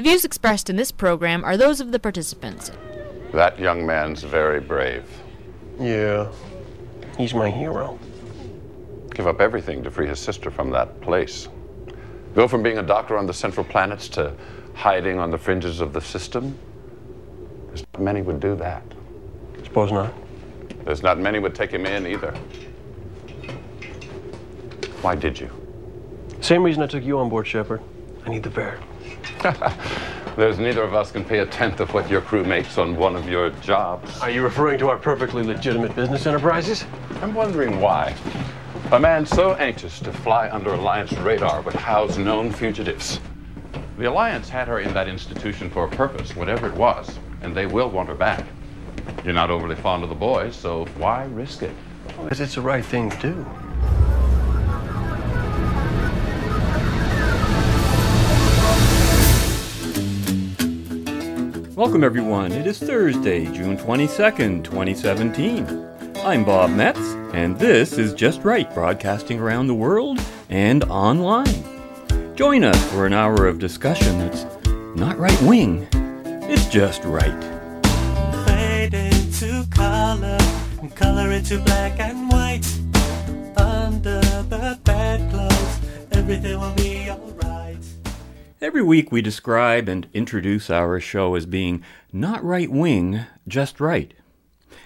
The views expressed in this program are those of the participants. That young man's very brave. Yeah, he's my hero. Give up everything to free his sister from that place. Go from being a doctor on the central planets to hiding on the fringes of the system. There's not many would do that. Suppose not. There's not many would take him in either. Why did you? Same reason I took you on board, Shepherd. I need the fare. There's neither of us can pay a tenth of what your crew makes on one of your jobs. Are you referring to our perfectly legitimate business enterprises? I'm wondering why. A man so anxious to fly under Alliance radar would house known fugitives. The Alliance had her in that institution for a purpose, whatever it was, and they will want her back. You're not overly fond of the boys, so why risk it? Because it's the right thing to do. Welcome, everyone. It is Thursday, June 22nd, 2017. I'm Bob Metz, and this is Just Right, broadcasting around the world and online. Join us for an hour of discussion that's not right wing, it's just right. Fade into color, color into black and white. Under the bedclothes, everything will be alright. Every week we describe and introduce our show as being not right wing, just right.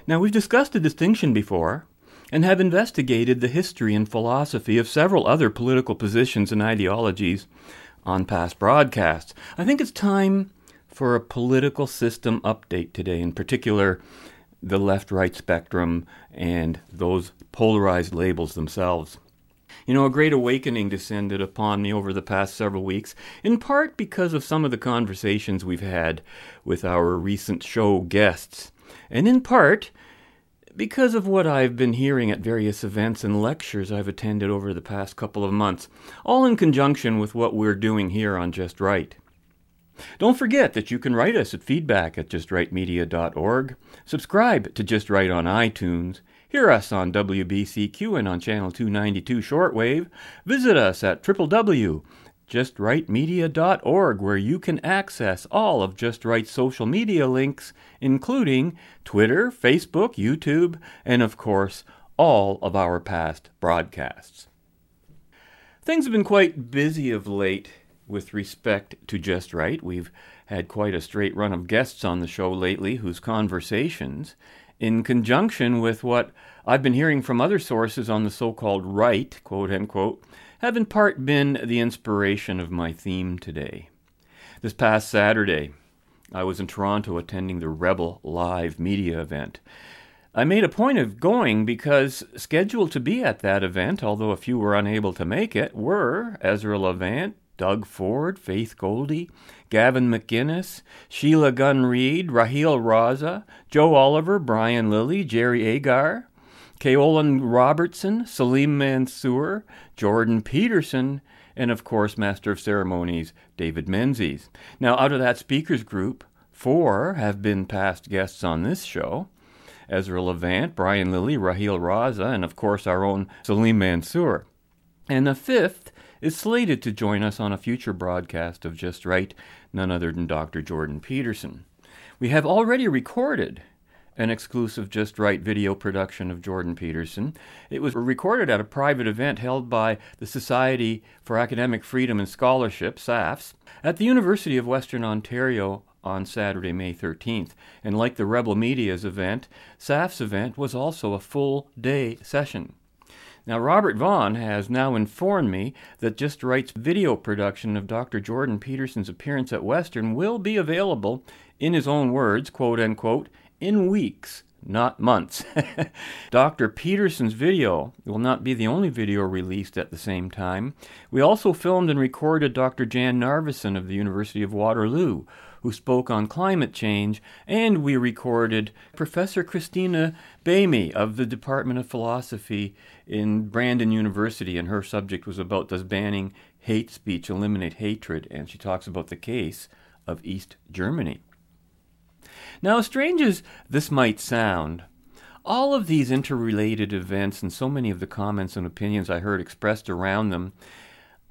Now, we've discussed the distinction before and have investigated the history and philosophy of several other political positions and ideologies on past broadcasts. I think it's time for a political system update today, in particular, the left right spectrum and those polarized labels themselves. You know, a great awakening descended upon me over the past several weeks, in part because of some of the conversations we've had with our recent show guests and in part because of what I've been hearing at various events and lectures I've attended over the past couple of months, all in conjunction with what we're doing here on Just Right. Don't forget that you can write us at feedback at justrightmedia.org, subscribe to Just Right on iTunes, hear us on WBCQ and on Channel 292 Shortwave, visit us at www justrightmedia.org, where you can access all of Just Right's social media links, including Twitter, Facebook, YouTube, and of course, all of our past broadcasts. Things have been quite busy of late with respect to Just Right. We've had quite a straight run of guests on the show lately whose conversations, in conjunction with what I've been hearing from other sources on the so called right, quote unquote, have in part been the inspiration of my theme today. This past Saturday, I was in Toronto attending the Rebel Live media event. I made a point of going because scheduled to be at that event, although a few were unable to make it, were Ezra Levant, Doug Ford, Faith Goldy, Gavin McInnes, Sheila Gunn Reid, Raheel Raza, Joe Oliver, Brian Lilley, Jerry Agar, Caolan Robertson, Salim Mansur, Jordan Peterson, and of course, Master of Ceremonies, David Menzies. Now, out of that speakers group, four have been past guests on this show. Ezra Levant, Brian Lilley, Raheel Raza, and of course our own Salim Mansur. And the fifth is slated to join us on a future broadcast of Just Right, none other than Dr. Jordan Peterson. We have already recorded an exclusive Just Right video production of Jordan Peterson. It was recorded at a private event held by the Society for Academic Freedom and Scholarship, SAFS, at the University of Western Ontario on Saturday, May 13th. And like the Rebel Media's event, SAF's event was also a full day session. Now, Robert Vaughn has now informed me that Just Right's video production of Dr. Jordan Peterson's appearance at Western will be available, in his own words, quote unquote, in weeks, not months. Dr. Peterson's video will not be the only video released at the same time. We also filmed and recorded Dr. Jan Narveson of the University of Waterloo, who spoke on climate change, and we recorded Professor Christina Bamey of the Department of Philosophy in Brandon University, and her subject was about does banning hate speech eliminate hatred, and she talks about the case of East Germany. Now, strange as this might sound, all of these interrelated events and so many of the comments and opinions I heard expressed around them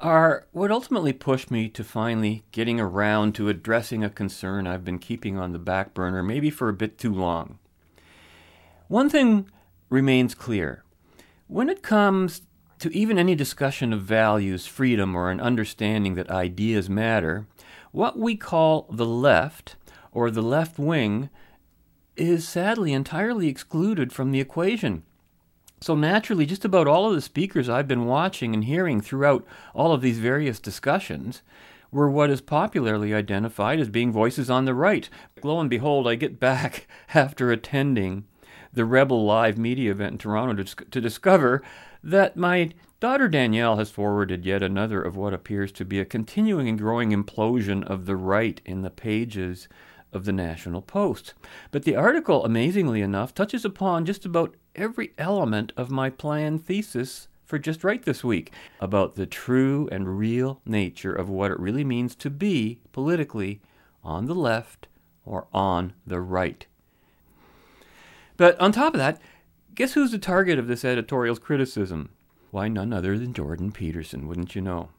are what ultimately pushed me to finally getting around to addressing a concern I've been keeping on the back burner, maybe for a bit too long. One thing remains clear when it comes to even any discussion of values, freedom, or an understanding that ideas matter, what we call the left or the left wing is sadly entirely excluded from the equation. So, naturally, just about all of the speakers I've been watching and hearing throughout all of these various discussions were what is popularly identified as being voices on the right. Lo and behold, I get back after attending the Rebel Live media event in Toronto to, to discover that my daughter Danielle has forwarded yet another of what appears to be a continuing and growing implosion of the right in the pages of the National Post. But the article, amazingly enough, touches upon just about every element of my planned thesis for Just Right this week about the true and real nature of what it really means to be politically on the left or on the right. But on top of that, guess who's the target of this editorial's criticism? Why, none other than Jordan Peterson, wouldn't you know?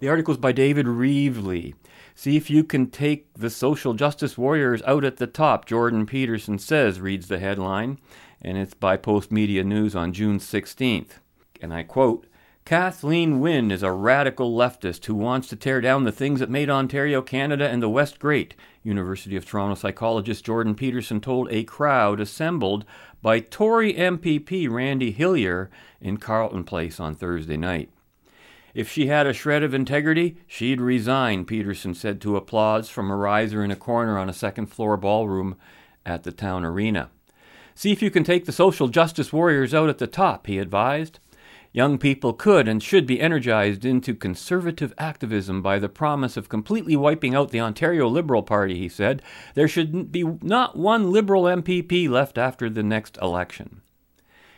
The article is by David Reevely. See if you can take the social justice warriors out at the top, Jordan Peterson says, reads the headline, and it's by Postmedia News on June 16th. And I quote Kathleen Wynne is a radical leftist who wants to tear down the things that made Ontario, Canada, and the West great, University of Toronto psychologist Jordan Peterson told a crowd assembled by Tory MPP Randy Hillier in Carleton Place on Thursday night. If she had a shred of integrity, she'd resign, Peterson said to applause from a riser in a corner on a second floor ballroom at the town arena. See if you can take the social justice warriors out at the top, he advised. Young people could and should be energized into conservative activism by the promise of completely wiping out the Ontario Liberal Party, he said. There should be not one Liberal MPP left after the next election.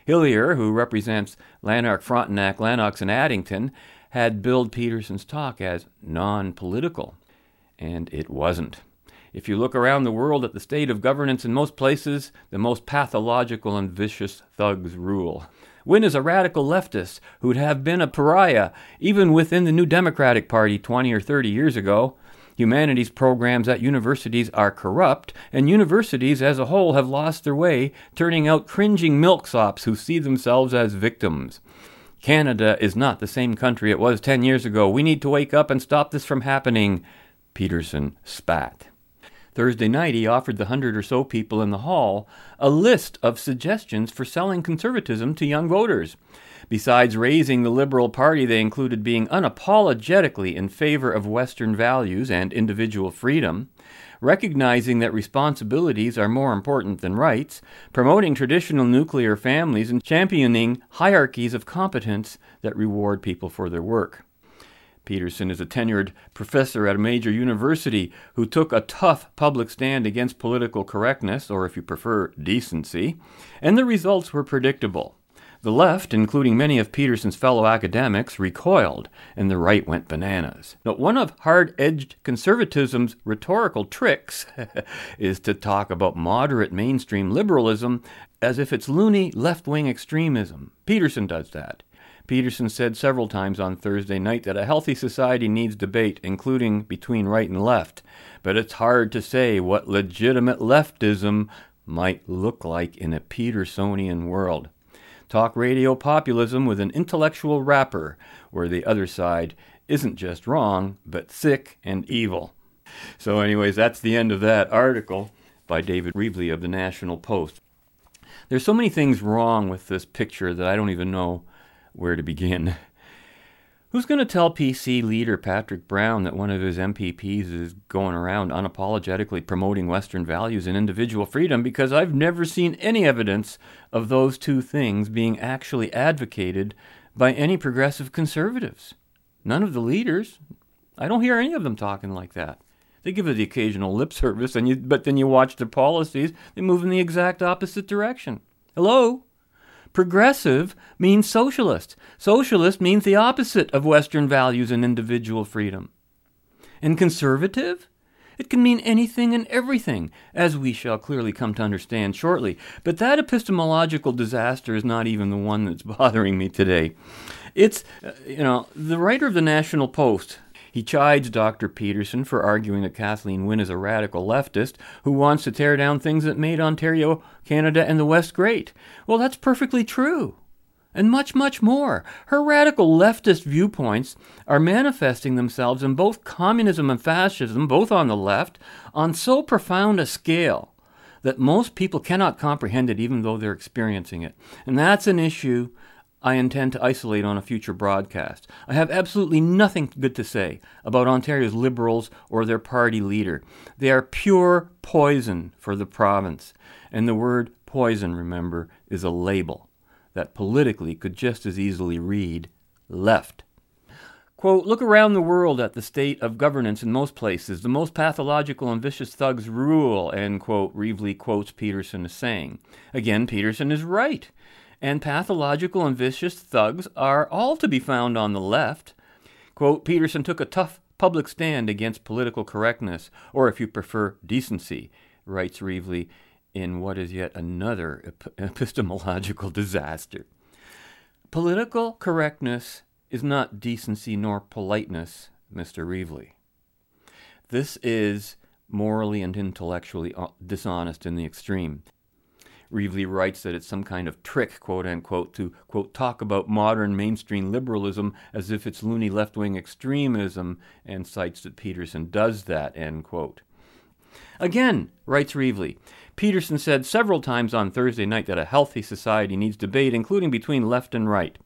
Hillier, who represents Lanark, Frontenac, Lennox, and Addington, had billed Peterson's talk as non political, and it wasn't. If you look around the world at the state of governance in most places, the most pathological and vicious thugs rule. Wynne is a radical leftist who'd have been a pariah even within the New Democratic Party 20 or 30 years ago. Humanities programs at universities are corrupt, and universities as a whole have lost their way, turning out cringing milksops who see themselves as victims. Canada is not the same country it was 10 years ago. We need to wake up and stop this from happening. Peterson spat. Thursday night, he offered the hundred or so people in the hall a list of suggestions for selling conservatism to young voters. Besides razing the Liberal Party, they included being unapologetically in favor of Western values and individual freedom, recognizing that responsibilities are more important than rights, promoting traditional nuclear families, and championing hierarchies of competence that reward people for their work. Peterson is a tenured professor at a major university who took a tough public stand against political correctness, or if you prefer, decency, and the results were predictable. The left, including many of Peterson's fellow academics, recoiled, and the right went bananas. Now, one of hard edged conservatism's rhetorical tricks is to talk about moderate mainstream liberalism as if it's loony left wing extremism. Peterson does that. Peterson said several times on Thursday night that a healthy society needs debate, including between right and left, but it's hard to say what legitimate leftism might look like in a Petersonian world. Talk radio populism with an intellectual wrapper, where the other side isn't just wrong, but sick and evil. So, anyways, that's the end of that article by David Reevely of the National Post. There's so many things wrong with this picture that I don't even know where to begin. Who's going to tell PC leader Patrick Brown that one of his MPPs is going around unapologetically promoting Western values and individual freedom? Because I've never seen any evidence of those two things being actually advocated by any progressive conservatives. None of the leaders. I don't hear any of them talking like that. They give it the occasional lip service, and you, but then you watch their policies, they move in the exact opposite direction. Hello? Progressive means socialist. Socialist means the opposite of Western values and individual freedom. And conservative? It can mean anything and everything, as we shall clearly come to understand shortly. But that epistemological disaster is not even the one that's bothering me today. It's, uh, you know, the writer of the National Post. He chides Dr. Peterson for arguing that Kathleen Wynne is a radical leftist who wants to tear down things that made Ontario, Canada, and the West great. Well, that's perfectly true. And much, much more. Her radical leftist viewpoints are manifesting themselves in both communism and fascism, both on the left, on so profound a scale that most people cannot comprehend it even though they're experiencing it. And that's an issue I intend to isolate on a future broadcast. I have absolutely nothing good to say about Ontario's Liberals or their party leader. They are pure poison for the province. And the word poison, remember, is a label that politically could just as easily read left. Quote, look around the world at the state of governance in most places. The most pathological and vicious thugs rule, end quote, Reevely quotes Peterson as saying. Again, Peterson is right and pathological and vicious thugs are all to be found on the left. Quote, Peterson took a tough public stand against political correctness, or if you prefer, decency, writes Reevely in what is yet another ep- epistemological disaster. Political correctness is not decency nor politeness, Mr. Reevely. This is morally and intellectually uh, dishonest in the extreme. Reevely writes that it's some kind of trick, quote unquote, to, quote, talk about modern mainstream liberalism as if it's loony left wing extremism, and cites that Peterson does that, end quote. Again, writes Reevely, Peterson said several times on Thursday night that a healthy society needs debate, including between left and right.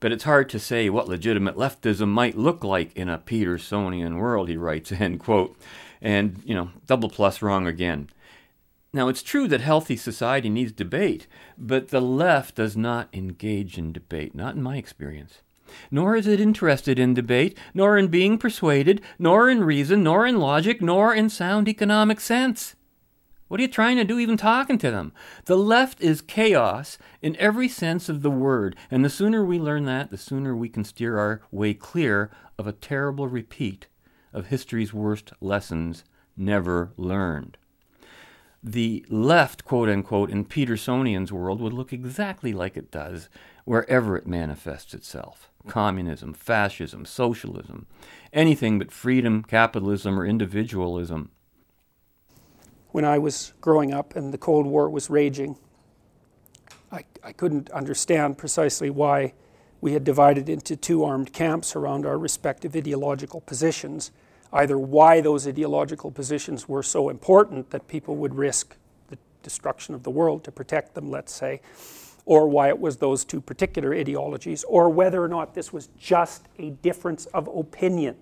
But it's hard to say what legitimate leftism might look like in a Petersonian world, he writes, end quote. And, you know, double plus wrong again. Now, it's true that healthy society needs debate, but the left does not engage in debate, not in my experience. Nor is it interested in debate, nor in being persuaded, nor in reason, nor in logic, nor in sound economic sense. What are you trying to do even talking to them? The left is chaos in every sense of the word, and the sooner we learn that, the sooner we can steer our way clear of a terrible repeat of history's worst lessons never learned the left, quote unquote, in Petersonian's world would look exactly like it does wherever it manifests itself communism, fascism, socialism, anything but freedom, capitalism, or individualism. When I was growing up and the Cold War was raging, I, I couldn't understand precisely why we had divided into two armed camps around our respective ideological positions either why those ideological positions were so important that people would risk the destruction of the world to protect them, let's say, or why it was those two particular ideologies, or whether or not this was just a difference of opinion,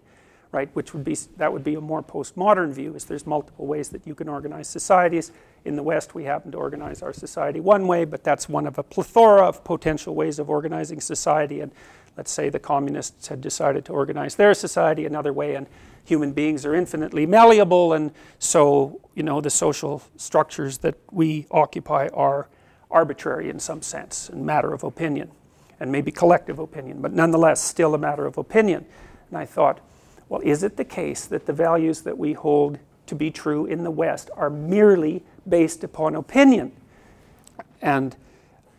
right? Which would be that would be a more postmodern view, is there's multiple ways that you can organize societies. In the West, we happen to organize our society one way, but that's one of a plethora of potential ways of organizing society. And let's say the communists had decided to organize their society another way, and human beings are infinitely malleable, and so you know the social structures that we occupy are arbitrary in some sense and matter of opinion, and maybe collective opinion, but nonetheless still a matter of opinion. And I thought, well, is it the case that the values that we hold to be true in the West are merely based upon opinion? And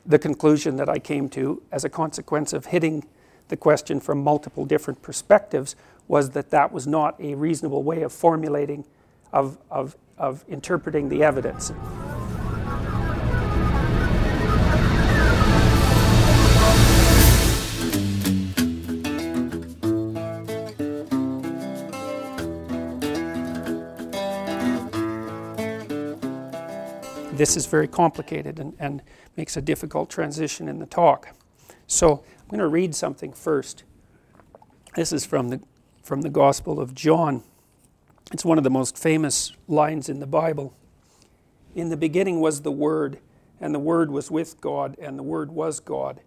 the conclusion that I came to as a consequence of hitting the question from multiple different perspectives was that that was not a reasonable way of formulating, of, of, of interpreting the evidence. This is very complicated and, and makes a difficult transition in the talk. So I'm going to read something first. This is from the from the Gospel of John. It's one of the most famous lines in the Bible. In the beginning was the Word, and the Word was with God, and the Word was God.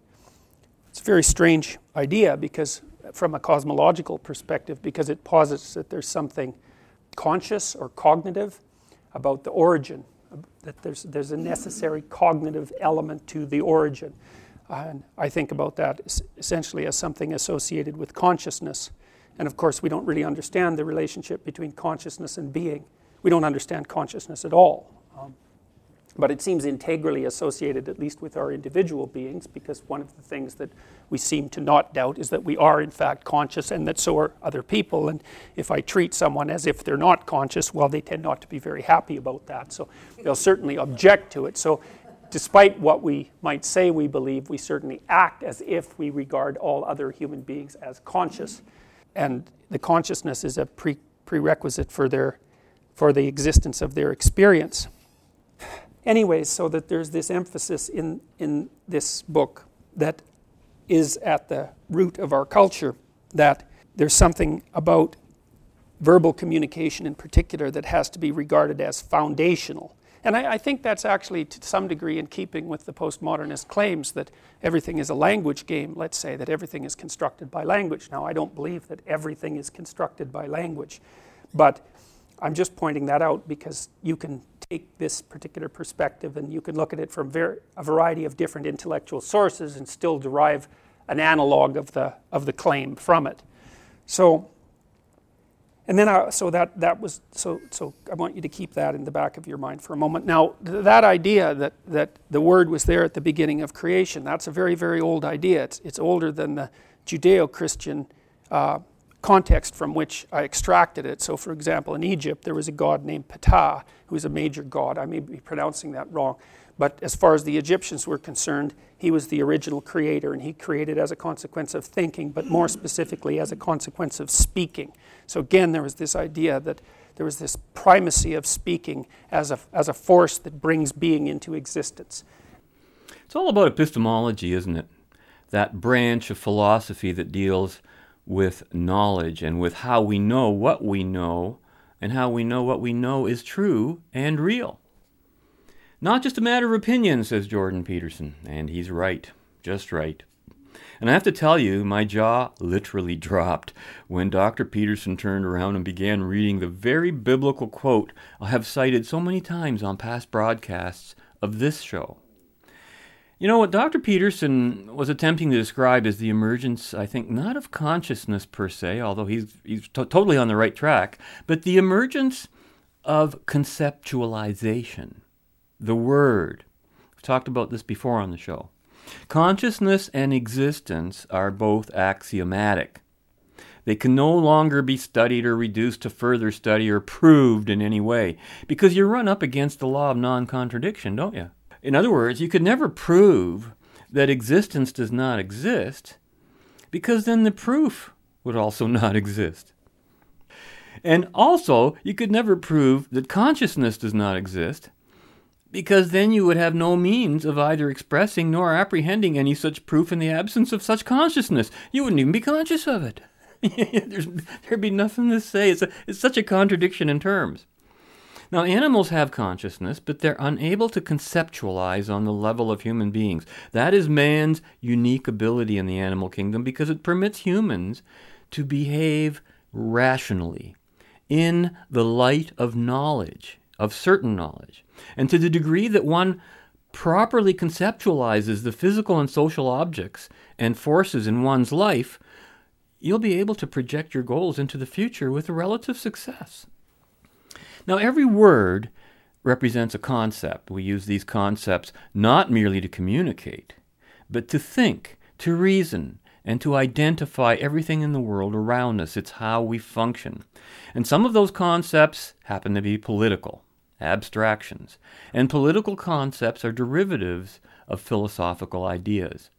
It's a very strange idea because, from a cosmological perspective, because it posits that there's something conscious or cognitive about the origin, that there's, there's a necessary cognitive element to the origin. And I think about that essentially as something associated with consciousness. And of course, we don't really understand the relationship between consciousness and being. We don't understand consciousness at all. Um, but it seems integrally associated, at least with our individual beings, because one of the things that we seem to not doubt is that we are, in fact, conscious and that so are other people. And if I treat someone as if they're not conscious, well, they tend not to be very happy about that. So they'll certainly object to it. So, despite what we might say we believe, we certainly act as if we regard all other human beings as conscious. And the consciousness is a pre- prerequisite for, their, for the existence of their experience anyways, so that there's this emphasis in, in this book that is at the root of our culture, that there's something about verbal communication in particular that has to be regarded as foundational. And I, I, think that's actually to some degree in keeping with the postmodernist claims that everything is a language game, let's say, that everything is constructed by language. Now, I don't believe that everything is constructed by language, but I'm just pointing that out because you can take this particular perspective and you can look at it from ver- a variety of different intellectual sources and still derive an analog of the, of the claim from it. So, and then I, so that, that was, so, so I want you to keep that in the back of your mind for a moment. Now, th- that idea that, that the word was there at the beginning of creation, that's a very, very old idea. It's, it's older than the Judeo Christian uh, context from which I extracted it. So, for example, in Egypt, there was a god named Ptah, who was a major god. I may be pronouncing that wrong. But as far as the Egyptians were concerned, he was the original creator, and he created as a consequence of thinking, but more specifically as a consequence of speaking. So, again, there was this idea that there was this primacy of speaking as a, as a force that brings being into existence. It's all about epistemology, isn't it? That branch of philosophy that deals with knowledge and with how we know what we know and how we know what we know is true and real. Not just a matter of opinion, says Jordan Peterson, and he's right, just right. And I have to tell you, my jaw literally dropped when Dr. Peterson turned around and began reading the very biblical quote I have cited so many times on past broadcasts of this show. You know, what Dr. Peterson was attempting to describe is the emergence, I think, not of consciousness per se, although he's, he's to- totally on the right track, but the emergence of conceptualization. The word. We've talked about this before on the show. Consciousness and existence are both axiomatic. They can no longer be studied or reduced to further study or proved in any way, because you run up against the law of non contradiction, don't you? In other words, you could never prove that existence does not exist because then the proof would also not exist. And also, you could never prove that consciousness does not exist because then you would have no means of either expressing nor apprehending any such proof in the absence of such consciousness. You wouldn't even be conscious of it. there'd be nothing to say. It's, a, it's such a contradiction in terms. Now, animals have consciousness, but they're unable to conceptualize on the level of human beings. That is man's unique ability in the animal kingdom because it permits humans to behave rationally in the light of knowledge, of certain knowledge. And to the degree that one properly conceptualizes the physical and social objects and forces in one's life, you'll be able to project your goals into the future with relative success. Now, every word represents a concept. We use these concepts not merely to communicate, but to think, to reason, and to identify everything in the world around us. It's how we function. And some of those concepts happen to be political, abstractions. And political concepts are derivatives of philosophical ideas.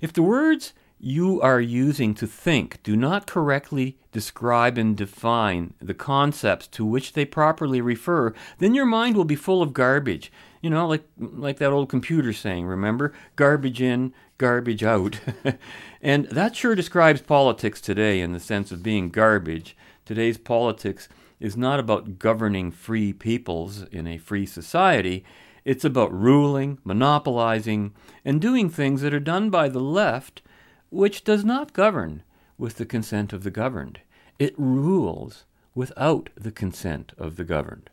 If the words you are using to think do not correctly describe and define the concepts to which they properly refer, then your mind will be full of garbage. You know, like like that old computer saying, remember? Garbage in, garbage out. and that sure describes politics today in the sense of being garbage. Today's politics is not about governing free peoples in a free society. It's about ruling, monopolizing, and doing things that are done by the left which does not govern with the consent of the governed. It rules without the consent of the governed.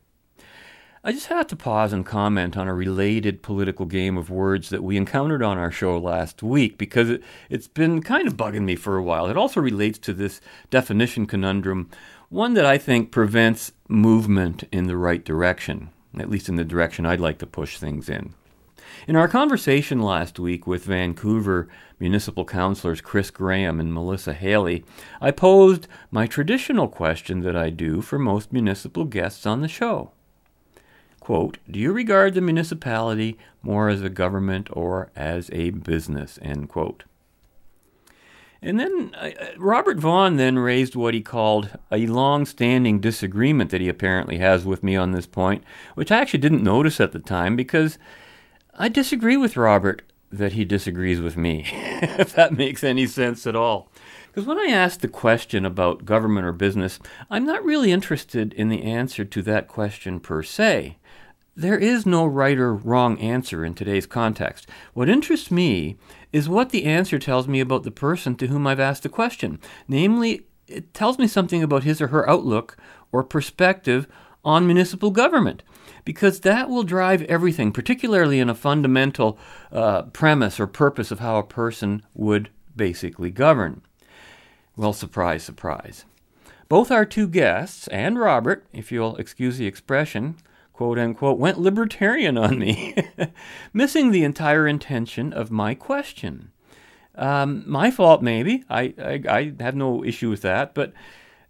I just had to pause and comment on a related political game of words that we encountered on our show last week because it, has been kind of bugging me for a while. It also relates to this definition conundrum, one that I think prevents movement in the right direction. at least in the direction I'd like to push things in. In our conversation last week with Vancouver municipal councillors Chris Graham and Melissa Haley, I posed my traditional question that I do for most municipal guests on the show. Quote, do you regard the municipality more as a government or as a business? End quote. And then uh, Robert Vaughn then raised what he called a long standing disagreement that he apparently has with me on this point, which I actually didn't notice at the time because I disagree with Robert that he disagrees with me, if that makes any sense at all. Because when I ask the question about government or business, I'm not really interested in the answer to that question per se. There is no right or wrong answer in today's context. What interests me is what the answer tells me about the person to whom I've asked the question. Namely, it tells me something about his or her outlook or perspective on municipal government because that will drive everything, particularly in a fundamental uh, premise or purpose of how a person would basically govern. Well, surprise, surprise. Both our two guests and Robert, if you'll excuse the expression, quote unquote, went libertarian on me, missing the entire intention of my question. Um, my fault, maybe. I, I, I have no issue with that. But,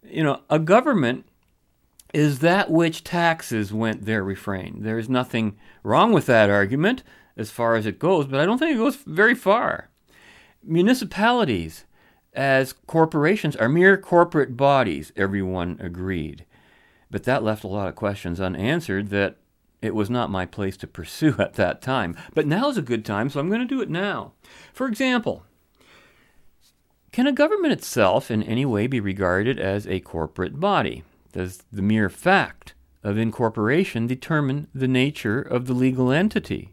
you know, a government is that which taxes went their refrain. There's nothing wrong with that argument as far as it goes, but I don't think it goes very far. Municipalities, as corporations, are mere corporate bodies, everyone agreed. But that left a lot of questions unanswered that it was not my place to pursue at that time. But now is a good time, so I'm going to do it now. For example, can a government itself in any way be regarded as a corporate body? Does the mere fact of incorporation determine the nature of the legal entity?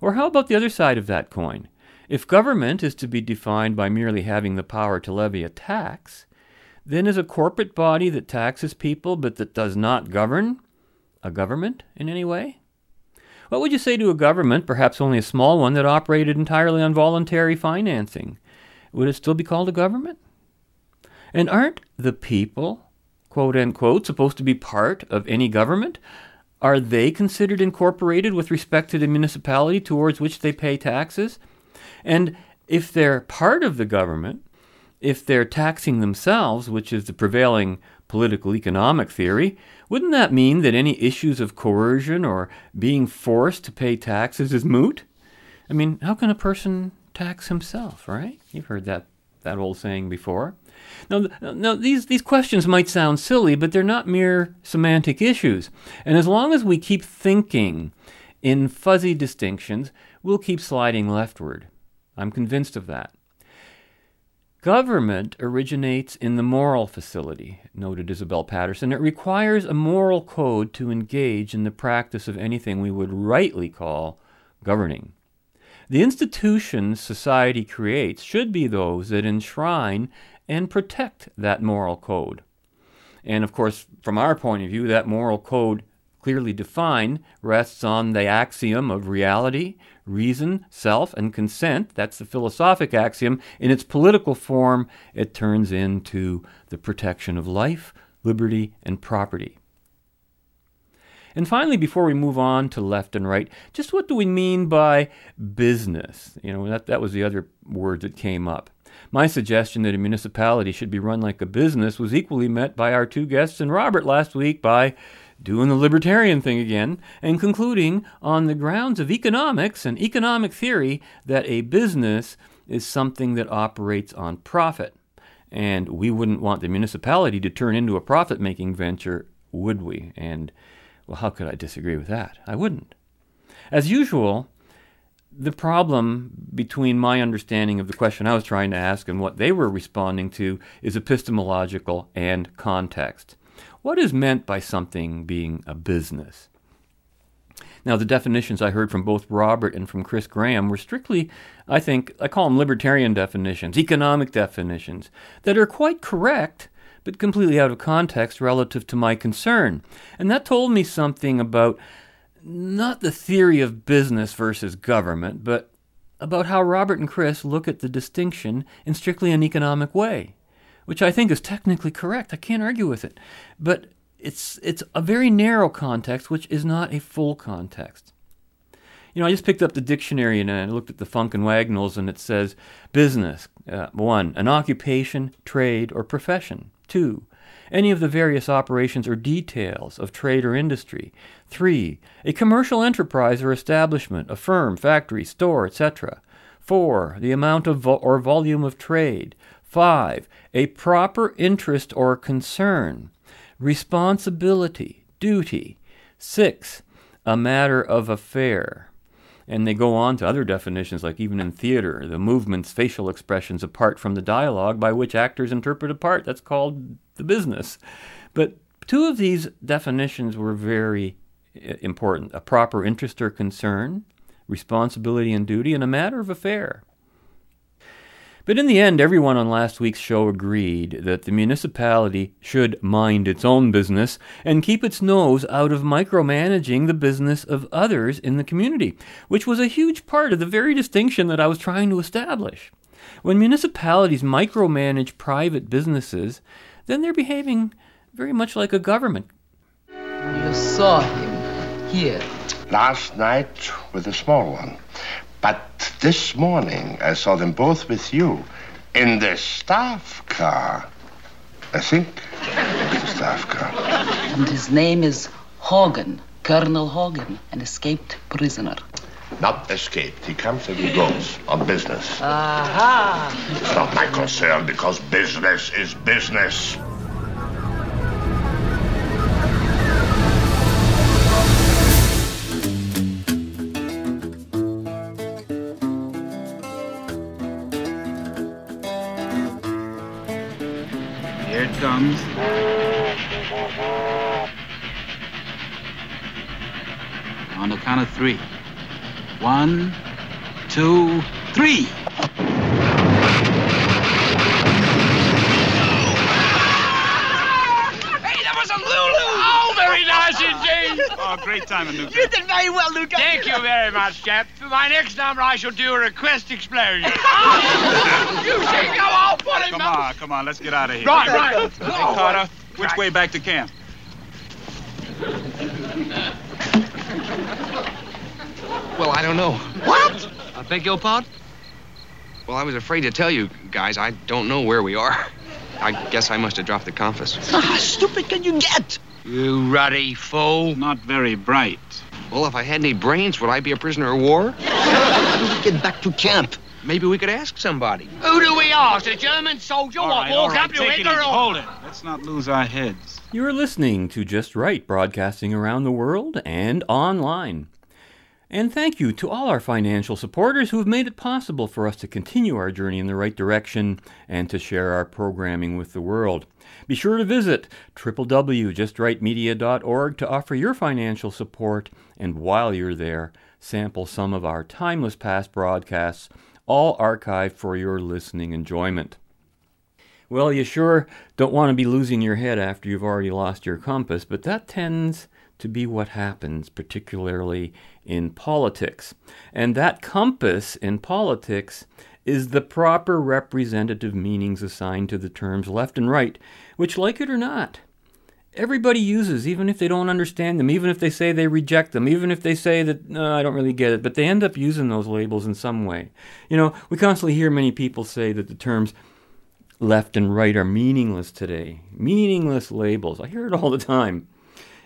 Or how about the other side of that coin? If government is to be defined by merely having the power to levy a tax, then is a corporate body that taxes people but that does not govern a government in any way? What would you say to a government, perhaps only a small one, that operated entirely on voluntary financing? Would it still be called a government? And aren't the people quote unquote, supposed to be part of any government? Are they considered incorporated with respect to the municipality towards which they pay taxes? And if they're part of the government, if they're taxing themselves, which is the prevailing political economic theory, wouldn't that mean that any issues of coercion or being forced to pay taxes is moot? I mean, how can a person tax himself, right? You've heard that, that old saying before. Now, now these, these questions might sound silly, but they're not mere semantic issues. And as long as we keep thinking in fuzzy distinctions, we'll keep sliding leftward. I'm convinced of that. Government originates in the moral facility, noted Isabel Paterson. It requires a moral code to engage in the practice of anything we would rightly call governing. The institutions society creates should be those that enshrine and protect that moral code. And of course, from our point of view, that moral code clearly defined rests on the axiom of reality, reason, self, and consent. That's the philosophic axiom. In its political form, it turns into the protection of life, liberty, and property. And finally, before we move on to left and right, just what do we mean by business? You know, that, that was the other word that came up. My suggestion that a municipality should be run like a business was equally met by our two guests and Robert last week by doing the libertarian thing again and concluding on the grounds of economics and economic theory that a business is something that operates on profit. And we wouldn't want the municipality to turn into a profit making venture, would we? And, well, how could I disagree with that? I wouldn't. As usual, the problem between my understanding of the question I was trying to ask and what they were responding to is epistemological and context. What is meant by something being a business? Now, the definitions I heard from both Robert and from Chris Graham were strictly, I think, I call them libertarian definitions, economic definitions, that are quite correct, but completely out of context relative to my concern. And that told me something about not the theory of business versus government, but about how Robert and Chris look at the distinction in strictly an economic way, which I think is technically correct. I can't argue with it. But it's it's a very narrow context, which is not a full context. You know, I just picked up the dictionary and I looked at the Funk and Wagnalls, and it says business. Uh, one, an occupation, trade, or profession. Two, any of the various operations or details of trade or industry. Three, a commercial enterprise or establishment, a firm, factory, store, etc. Four, the amount of vo- or volume of trade. Five, a proper interest or concern. Responsibility, duty. Six, a matter of affair. And they go on to other definitions, like even in theater, the movements, facial expressions apart from the dialogue by which actors interpret a part. That's called the business. But two of these definitions were very uh, important a proper interest or concern, responsibility and duty, and a matter of affair. But in the end, everyone on last week's show agreed that the municipality should mind its own business and keep its nose out of micromanaging the business of others in the community, which was a huge part of the very distinction that I was trying to establish. When municipalities micromanage private businesses, then they're behaving very much like a government. You saw him here. Last night with a small one. But this morning I saw them both with you in the staff car. I think it's the staff car. And his name is Hogan, Colonel Hogan, an escaped prisoner. Not escaped. He comes and he goes on business. Aha! It's not my concern because business is business. Three. One, two, three. Hey, that was a Lulu! Oh, very nice indeed! Oh, great time, Luke. You did very well, Luke. Thank you very much, Cap. For my next number, I shall do a request explosion. you see, go on, put him Come up. on, come on, let's get out of here. Right, right. Hey, Carter, which way back to camp? Well, I don't know. What? I beg your pardon? Well, I was afraid to tell you guys. I don't know where we are. I guess I must have dropped the compass. Ah, how stupid can you get? You ruddy fool. Not very bright. Well, if I had any brains, would I be a prisoner of war? How do we get back to camp? Maybe we could ask somebody. Who do we ask? A German soldier? All what, walk right, up to take it or- Hold it. Let's not lose our heads. You are listening to Just Right, broadcasting around the world and online. And thank you to all our financial supporters who have made it possible for us to continue our journey in the right direction and to share our programming with the world. Be sure to visit www.justrightmedia.org to offer your financial support, and while you're there, sample some of our timeless past broadcasts, all archived for your listening enjoyment. Well, you sure don't want to be losing your head after you've already lost your compass, but that tends to be what happens, particularly in politics. And that compass in politics is the proper representative meanings assigned to the terms left and right, which, like it or not, everybody uses, even if they don't understand them, even if they say they reject them, even if they say that, no, I don't really get it, but they end up using those labels in some way. You know, we constantly hear many people say that the terms left and right are meaningless today. Meaningless labels. I hear it all the time.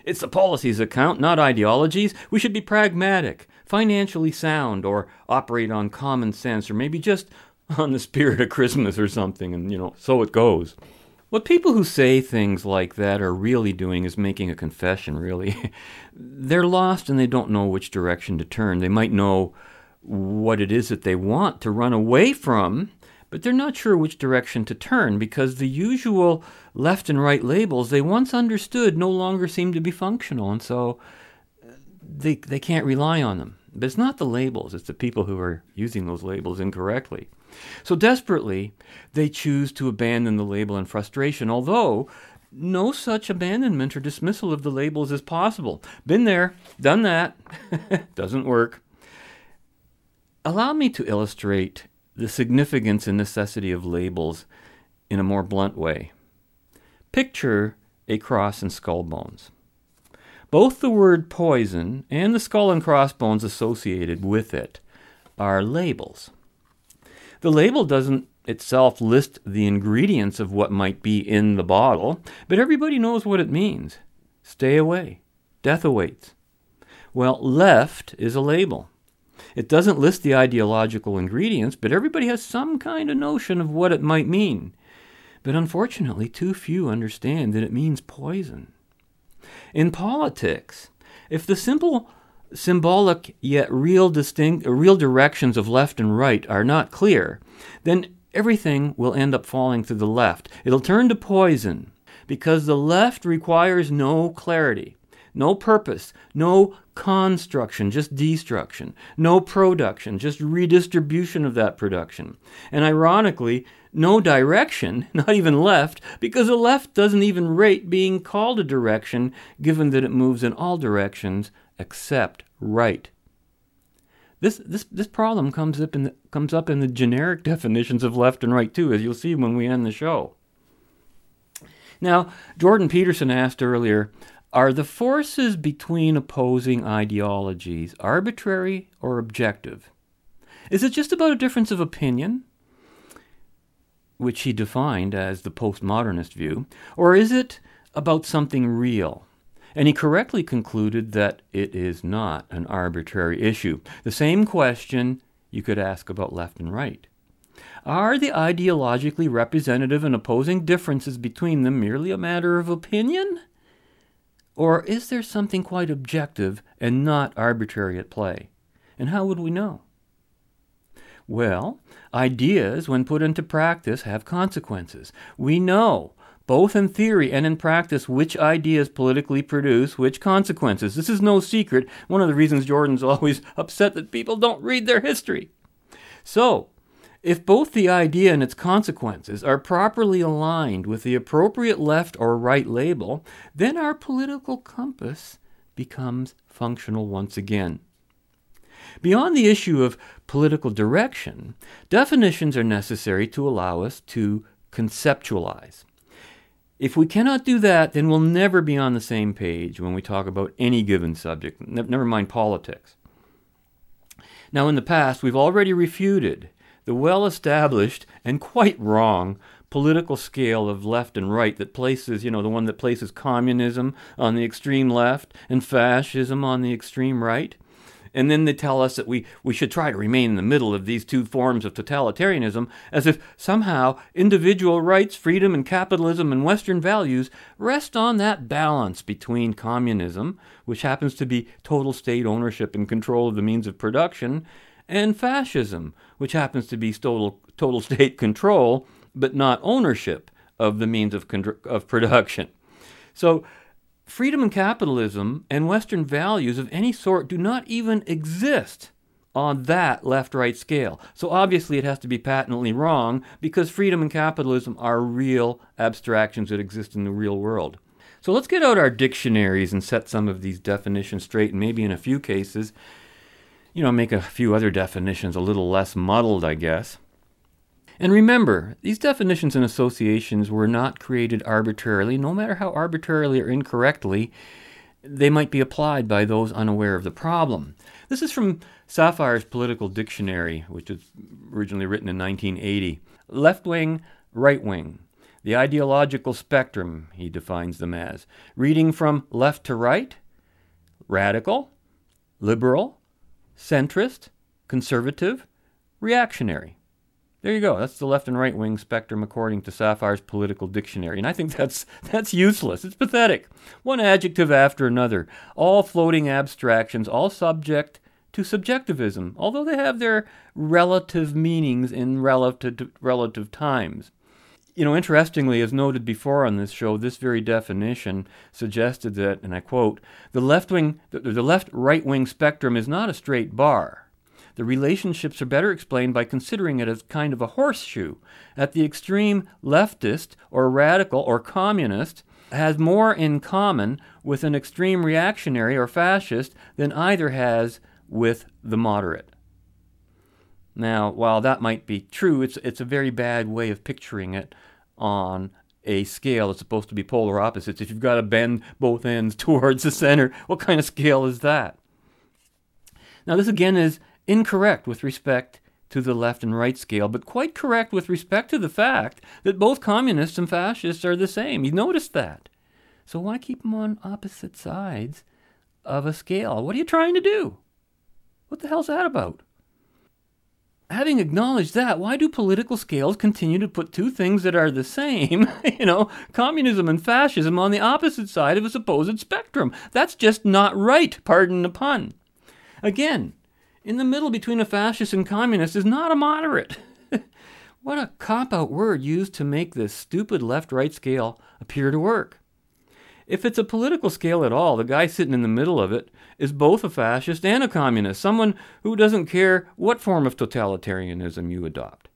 It's the policies that count, not ideologies. We should be pragmatic, financially sound, or operate on common sense, or maybe just on the spirit of Christmas or something, and, you know, so it goes. What people who say things like that are really doing is making a confession, really. They're lost and they don't know which direction to turn. They might know what it is that they want to run away from, but they're not sure which direction to turn because the usual left and right labels they once understood no longer seem to be functional, and so uh, they, they can't rely on them. But it's not the labels, it's the people who are using those labels incorrectly. So desperately, they choose to abandon the label in frustration, although no such abandonment or dismissal of the labels is possible. Been there, done that, doesn't work. Allow me to illustrate the significance and necessity of labels in a more blunt way. Picture a cross and skull bones. Both the word poison and the skull and crossbones associated with it are labels. The label doesn't itself list the ingredients of what might be in the bottle, but everybody knows what it means. Stay away. Death awaits. Well, left is a label. It doesn't list the ideological ingredients, but everybody has some kind of notion of what it might mean. But unfortunately, too few understand that it means poison. In politics, if the simple symbolic yet real distinct real directions of left and right are not clear, then everything will end up falling to the left. It'll turn to poison because the left requires no clarity, no purpose, no construction, just destruction, no production, just redistribution of that production. And ironically, no direction, not even left, because the left doesn't even rate being called a direction, given that it moves in all directions except right. This, this, this problem comes up, in the, comes up in the generic definitions of left and right, too, as you'll see when we end the show. Now, Jordan Peterson asked earlier Are the forces between opposing ideologies arbitrary or objective? Is it just about a difference of opinion, which he defined as the postmodernist view, or is it about something real? And he correctly concluded that it is not an arbitrary issue. The same question you could ask about left and right. Are the ideologically representative and opposing differences between them merely a matter of opinion? Or is there something quite objective and not arbitrary at play? And how would we know? Well, ideas, when put into practice, have consequences. We know both in theory and in practice, which ideas politically produce which consequences. This is no secret. One of the reasons Jordan's always upset that people don't read their history. So, if both the idea and its consequences are properly aligned with the appropriate left or right label, then our political compass becomes functional once again. Beyond the issue of political direction, definitions are necessary to allow us to conceptualize. If we cannot do that, then we'll never be on the same page when we talk about any given subject, never mind politics. Now, in the past, we've already refuted the well established and quite wrong political scale of left and right that places, you know, the one that places communism on the extreme left and fascism on the extreme right. And then they tell us that we, we should try to remain in the middle of these two forms of totalitarianism, as if somehow individual rights, freedom, and capitalism and Western values rest on that balance between communism, which happens to be total state ownership and control of the means of production, and fascism, which happens to be total, total state control but not ownership of the means of, of production. So freedom and capitalism and Western values of any sort do not even exist on that left right scale. So obviously it has to be patently wrong because freedom and capitalism are real abstractions that exist in the real world. So let's get out our dictionaries and set some of these definitions straight, and maybe in a few cases, you know, make a few other definitions a little less muddled, I guess. And remember, these definitions and associations were not created arbitrarily, no matter how arbitrarily or incorrectly they might be applied by those unaware of the problem. This is from Safire's Political Dictionary, which was originally written in 1980. Left wing, right wing. The ideological spectrum, he defines them as. Reading from left to right, radical, liberal, centrist, conservative, reactionary. There you go. That's the left and right wing spectrum according to Safire's political dictionary. And I think that's that's useless. It's pathetic. One adjective after another, all floating abstractions, all subject to subjectivism, although they have their relative meanings in relative relative times. You know, interestingly, as noted before on this show, this very definition suggested that, and I quote, the left wing, the, the left right wing spectrum is not a straight bar. The relationships are better explained by considering it as kind of a horseshoe. At the extreme, leftist or radical or communist has more in common with an extreme reactionary or fascist than either has with the moderate. Now, while that might be true, it's, it's a very bad way of picturing it on a scale that's supposed to be polar opposites. If you've got to bend both ends towards the center, what kind of scale is that? Now, this again is incorrect with respect to the left and right scale, but quite correct with respect to the fact that both communists and fascists are the same. You notice that. So why keep them on opposite sides of a scale? What are you trying to do? What the hell's that about? Having acknowledged that, why do political scales continue to put two things that are the same, you know, communism and fascism, on the opposite side of a supposed spectrum? That's just not right, pardon the pun. Again, in the middle between a fascist and communist is not a moderate. what a cop out word used to make this stupid left right scale appear to work. If it's a political scale at all, the guy sitting in the middle of it is both a fascist and a communist, someone who doesn't care what form of totalitarianism you adopt.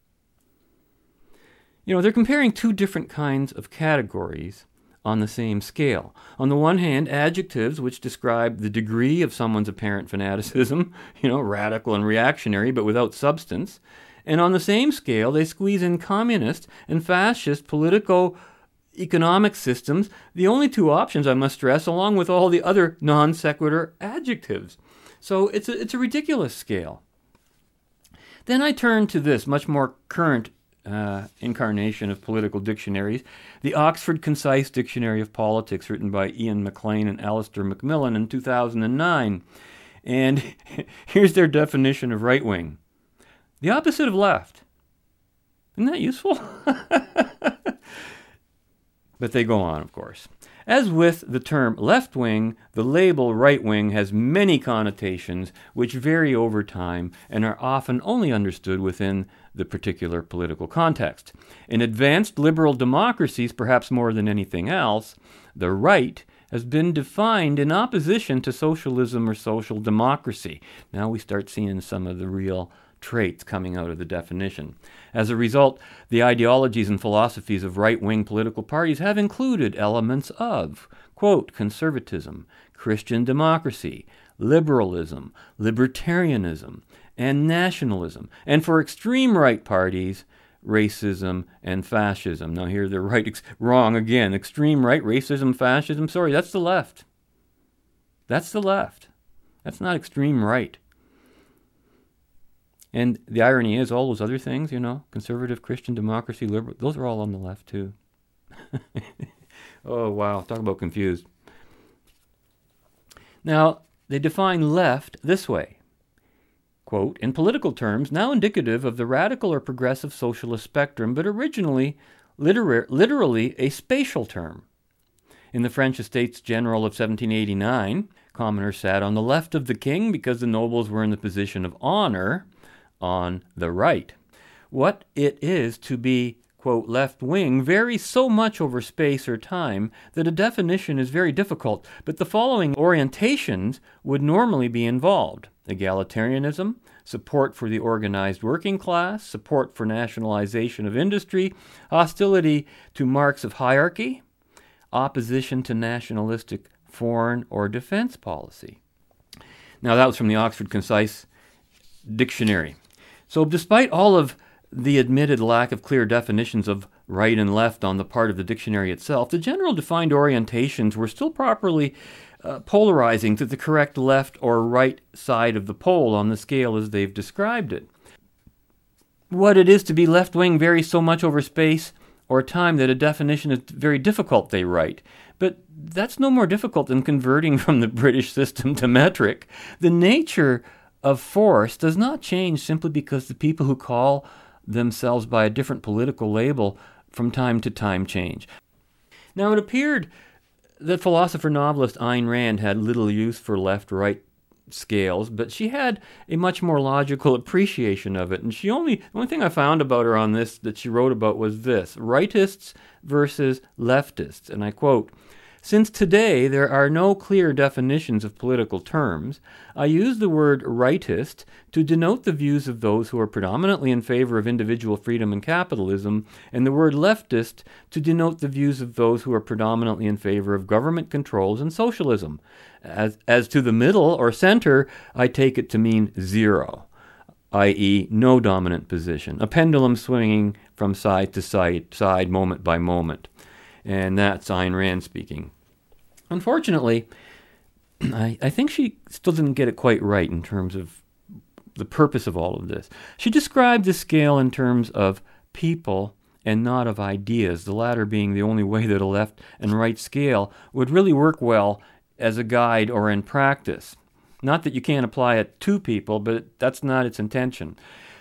You know, they're comparing two different kinds of categories on the same scale. On the one hand, adjectives which describe the degree of someone's apparent fanaticism, you know, radical and reactionary, but without substance. And on the same scale, they squeeze in communist and fascist politico economic systems, the only two options, I must stress, along with all the other non sequitur adjectives. So it's a, it's a ridiculous scale. Then I turn to this much more current uh, incarnation of political dictionaries, the Oxford Concise Dictionary of Politics, written by Iain McLean and Alistair McMillan in 2009. And here's their definition of right wing the opposite of left. Isn't that useful? But they go on, of course. As with the term left wing, the label right wing has many connotations which vary over time and are often only understood within the particular political context. In advanced liberal democracies, perhaps more than anything else, the right has been defined in opposition to socialism or social democracy. Now we start seeing some of the real traits coming out of the definition. As a result, the ideologies and philosophies of right wing political parties have included elements of, quote, conservatism, Christian democracy, liberalism, libertarianism, and nationalism. And for extreme right parties, racism and fascism. Now, here they're right, ex- wrong again. Extreme right, racism, fascism. Sorry, that's the left. That's the left. That's not extreme right. And the irony is, all those other things, you know, conservative, Christian, democracy, liberal, those are all on the left too. oh, wow. Talk about confused. Now, they define left this way quote, in political terms, now indicative of the radical or progressive socialist spectrum, but originally literar- literally a spatial term. In the French Estates General of 1789, commoners sat on the left of the king because the nobles were in the position of honor on the right. What it is to be, quote, left wing varies so much over space or time that a definition is very difficult, but the following orientations would normally be involved egalitarianism, support for the organized working class, support for nationalization of industry, hostility to marks of hierarchy, opposition to nationalistic foreign or defense policy. Now, that was from the Oxford Concise Dictionary. So, despite all of the admitted lack of clear definitions of right and left on the part of the dictionary itself, the general defined orientations were still properly uh, polarizing to the correct left or right side of the pole on the scale as they've described it. What it is to be left wing varies so much over space or time that a definition is very difficult, they write. But that's no more difficult than converting from the British system to metric. The nature of force does not change simply because the people who call themselves by a different political label from time to time change. Now, it appeared that philosopher novelist Ayn Rand had little use for left right scales, but she had a much more logical appreciation of it. And she only, the only thing I found about her on this that she wrote about was this rightists versus leftists. And I quote, since today there are no clear definitions of political terms, I use the word rightist to denote the views of those who are predominantly in favor of individual freedom and capitalism, and the word leftist to denote the views of those who are predominantly in favor of government controls and socialism. As, as to the middle or center, I take it to mean zero, i.e., no dominant position, a pendulum swinging from side to side, side moment by moment. And that's Ayn Rand speaking. Unfortunately, I, I think she still didn't get it quite right in terms of the purpose of all of this. She described the scale in terms of people and not of ideas, the latter being the only way that a left and right scale would really work well as a guide or in practice. Not that you can't apply it to people, but that's not its intention.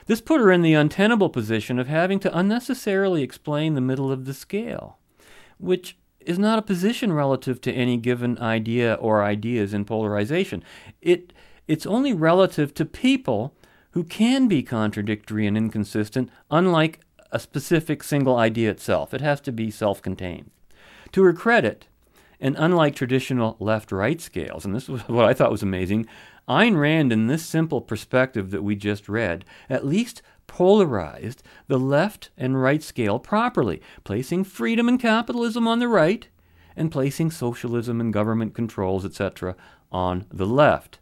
This put her in the untenable position of having to unnecessarily explain the middle of the scale, which is not a position relative to any given idea or ideas in polarization. It, it's only relative to people who can be contradictory and inconsistent, unlike a specific single idea itself. It has to be self contained. To her credit, and unlike traditional left right scales, and this was what I thought was amazing, Ayn Rand, in this simple perspective that we just read, at least polarized the left and right scale properly, placing freedom and capitalism on the right and placing socialism and government controls, etc., on the left.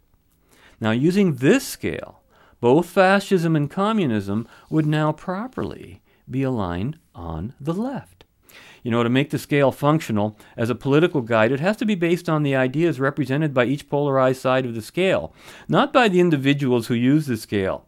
Now, using this scale, both fascism and communism would now properly be aligned on the left. You know, to make the scale functional as a political guide, it has to be based on the ideas represented by each polarized side of the scale, not by the individuals who use the scale.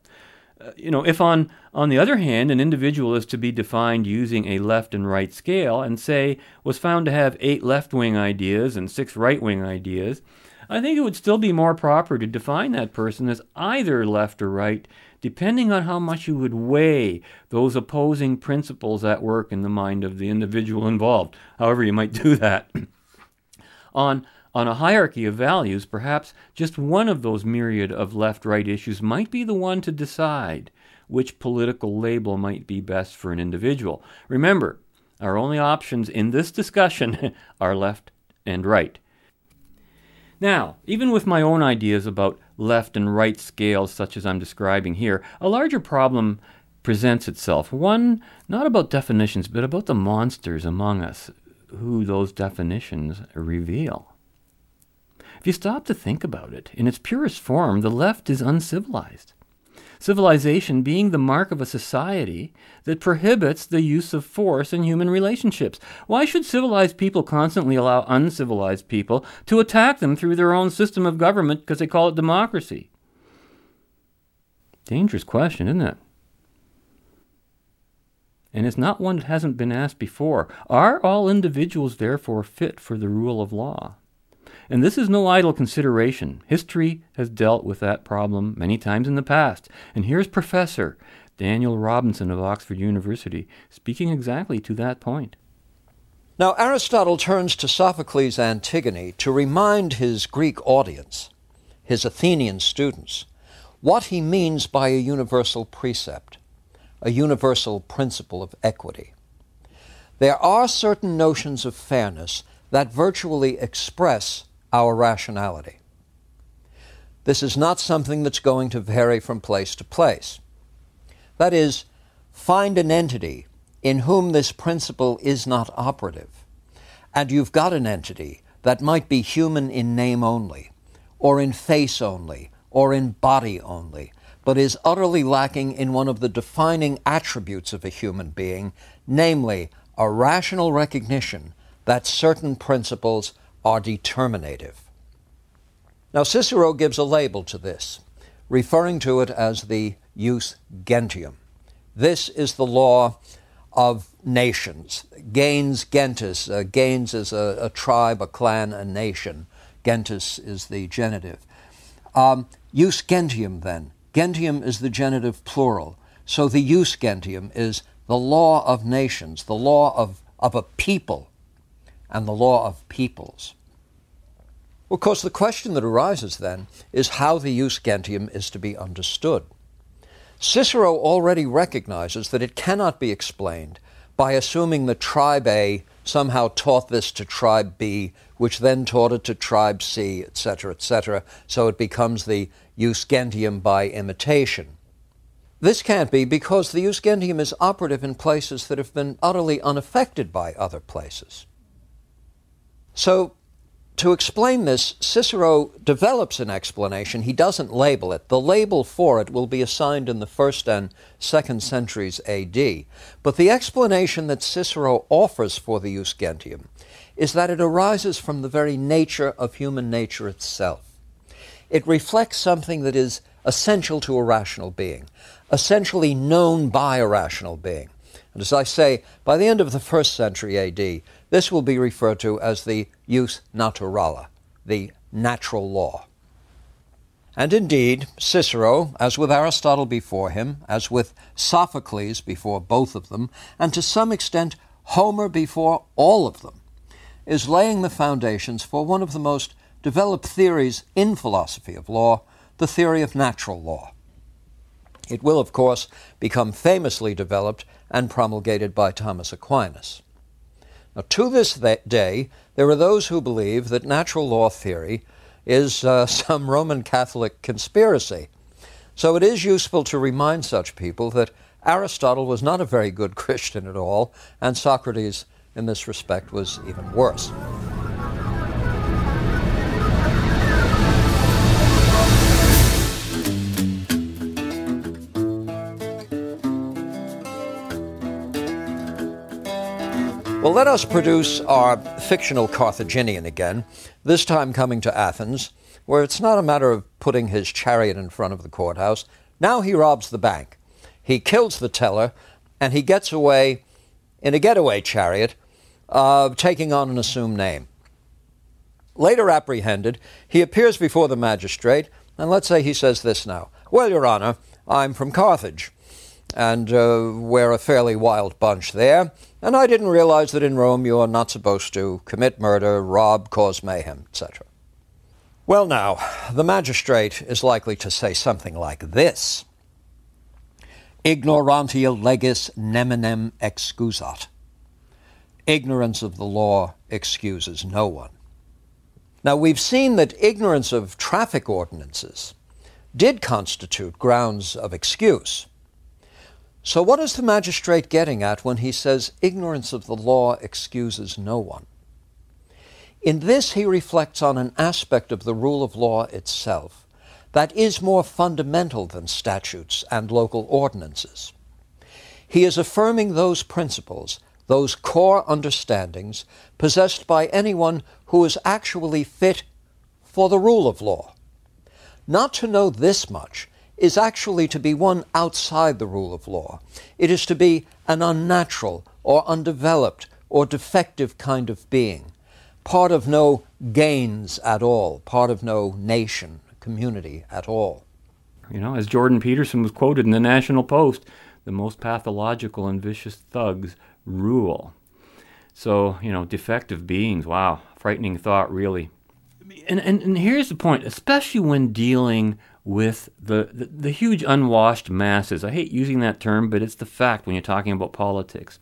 Uh, you know, if on, on the other hand, an individual is to be defined using a left and right scale, and say was found to have eight left wing ideas and six right wing ideas, I think it would still be more proper to define that person as either left or right, depending on how much you would weigh those opposing principles at work in the mind of the individual involved, however you might do that. on on a hierarchy of values, perhaps just one of those myriad of left right issues might be the one to decide which political label might be best for an individual. Remember, our only options in this discussion are left and right. Now, even with my own ideas about left and right scales, such as I'm describing here, a larger problem presents itself. One not about definitions, but about the monsters among us who those definitions reveal. If you stop to think about it, in its purest form, the left is uncivilized. Civilization being the mark of a society that prohibits the use of force in human relationships. Why should civilized people constantly allow uncivilized people to attack them through their own system of government because they call it democracy? Dangerous question, isn't it? And it's not one that hasn't been asked before. Are all individuals therefore fit for the rule of law? And this is no idle consideration. History has dealt with that problem many times in the past. And here's Professor Daniel Robinson of Oxford University speaking exactly to that point. Now, Aristotle turns to Sophocles' Antigone to remind his Greek audience, his Athenian students, what he means by a universal precept, a universal principle of equity. There are certain notions of fairness that virtually express our rationality. This is not something that's going to vary from place to place. That is, find an entity in whom this principle is not operative, and you've got an entity that might be human in name only, or in face only, or in body only, but is utterly lacking in one of the defining attributes of a human being, namely, a rational recognition that certain principles are determinative. Now, Cicero gives a label to this, referring to it as the jus gentium. This is the law of nations. Gens gentis. Uh, is a, a, tribe, a clan, a nation. Gentis is the genitive. Um, jus gentium, then. Gentium is the genitive plural. So the jus gentium is the law of nations, the law of, of a people and the law of peoples. Of course, the question that arises then is how the jus gentium is to be understood. Cicero already recognizes that it cannot be explained by assuming that tribe A somehow taught this to tribe B, which then taught it to tribe C, etc., etc., so it becomes the jus gentium by imitation. This can't be because the jus gentium is operative in places that have been utterly unaffected by other places. So To explain this, Cicero develops an explanation. He doesn't label it. The label for it will be assigned in the first and second centuries AD. But the explanation that Cicero offers for the jus gentium is that it arises from the very nature of human nature itself. It reflects something that is essential to a rational being, essentially known by a rational being. And as I say, by the end of the first century AD, this will be referred to as the jus naturale, the natural law. And indeed, Cicero, as with Aristotle before him, as with Sophocles before both of them, and to some extent Homer before all of them, is laying the foundations for one of the most developed theories in philosophy of law, the theory of natural law. It will, of course, become famously developed and promulgated by Thomas Aquinas. Now, to this day, there are those who believe that natural law theory is uh, some Roman Catholic conspiracy. So it is useful to remind such people that Aristotle was not a very good Christian at all, and Socrates, in this respect, was even worse. Well, let us produce our fictional Carthaginian again, this time coming to Athens, where it's not a matter of putting his chariot in front of the courthouse. Now he robs the bank. He kills the teller, and he gets away in a getaway chariot, uh, taking on an assumed name. Later apprehended, he appears before the magistrate, and let's say he says this now Well, Your Honor, I'm from Carthage, and uh, we're a fairly wild bunch there. And I didn't realize that in Rome you are not supposed to commit murder, rob, cause mayhem, etc. Well, now, the magistrate is likely to say something like this Ignorantia legis neminem excusat. Ignorance of the law excuses no one. Now, we've seen that ignorance of traffic ordinances did constitute grounds of excuse. So, what is the magistrate getting at when he says ignorance of the law excuses no one? In this, he reflects on an aspect of the rule of law itself that is more fundamental than statutes and local ordinances. He is affirming those principles, those core understandings possessed by anyone who is actually fit for the rule of law. Not to know this much is actually to be one outside the rule of law. It is to be an unnatural or undeveloped or defective kind of being, part of no gens at all, part of no nation, community at all. You know, as Jordan Peterson was quoted in the National Post, the most pathological and vicious thugs rule. So, you know, defective beings, wow, frightening thought, really. And, and, and here's the point, especially when dealing with the, the, the, huge unwashed masses. I hate using that term, but it's the fact when you're talking about politics.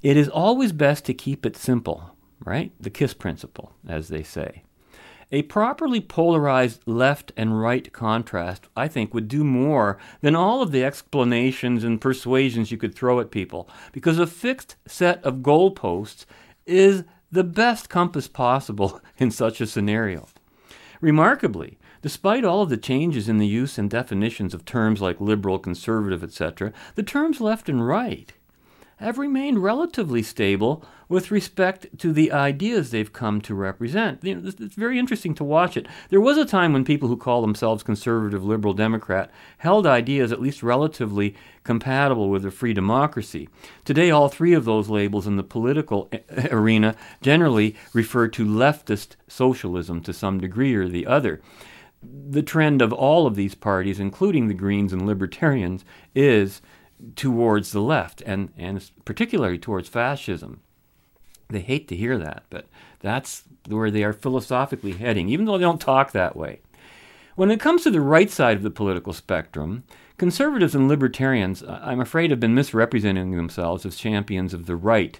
It is always best to keep it simple, right? The KISS principle, as they say. A properly polarized left and right contrast, I think, would do more than all of the explanations and persuasions you could throw at people, because a fixed set of goalposts is the best compass possible in such a scenario. Remarkably, Despite all of the changes in the use and definitions of terms like liberal, conservative, etc., the terms left and right have remained relatively stable with respect to the ideas they've come to represent. You know, it's very interesting to watch it. There was a time when people who call themselves conservative, liberal, Democrat held ideas at least relatively compatible with a free democracy. Today, all three of those labels in the political arena generally refer to leftist socialism to some degree or the other the trend of all of these parties, including the Greens and Libertarians, is towards the left, and, and particularly towards fascism. They hate to hear that, but that's where they are philosophically heading, even though they don't talk that way. When it comes to the right side of the political spectrum, conservatives and libertarians, uh, I'm afraid, have been misrepresenting themselves as champions of the right.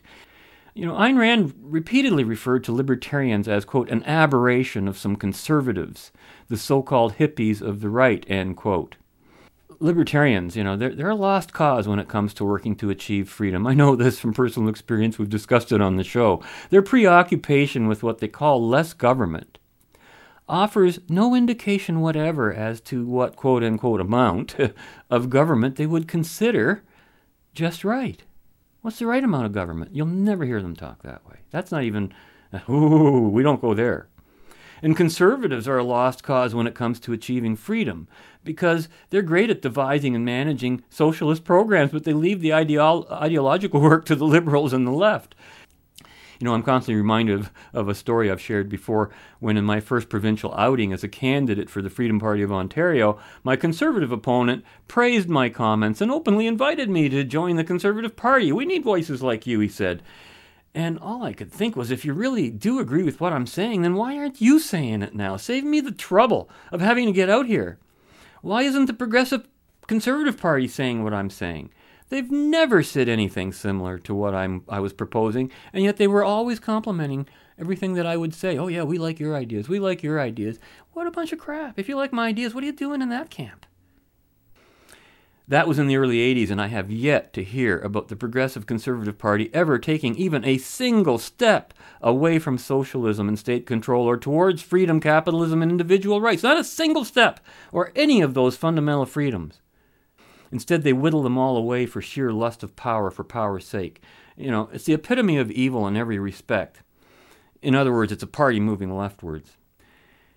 You know, Ayn Rand repeatedly referred to libertarians as, quote, an aberration of some conservatives the so called hippies of the right, end quote. libertarians, you know, they're, they're a lost cause when it comes to working to achieve freedom. I know this from personal experience. We've discussed it on the show. Their preoccupation with what they call less government offers no indication whatever as to what quote unquote amount of government they would consider just right. What's the right amount of government? You'll never hear them talk that way. That's not even, ooh, we don't go there. And conservatives are a lost cause when it comes to achieving freedom because they're great at devising and managing socialist programs, but they leave the ideolo- ideological work to the liberals and the left. You know, I'm constantly reminded of, of a story I've shared before when, in my first provincial outing as a candidate for the Freedom Party of Ontario, my Conservative opponent praised my comments and openly invited me to join the Conservative Party. We need voices like you, he said. And all I could think was, if you really do agree with what I'm saying, then why aren't you saying it now? Save me the trouble of having to get out here. Why isn't the Progressive Conservative Party saying what I'm saying? They've never said anything similar to what I'm, I was proposing, and yet they were always complimenting everything that I would say. Oh, yeah, we like your ideas. We like your ideas. What a bunch of crap. If you like my ideas, what are you doing in that camp? That was in the early 80s, and I have yet to hear about the Progressive Conservative Party ever taking even a single step away from socialism and state control or towards freedom, capitalism, and individual rights. Not a single step, or any of those fundamental freedoms. Instead, they whittle them all away for sheer lust of power for power's sake. You know, it's the epitome of evil in every respect. In other words, it's a party moving leftwards.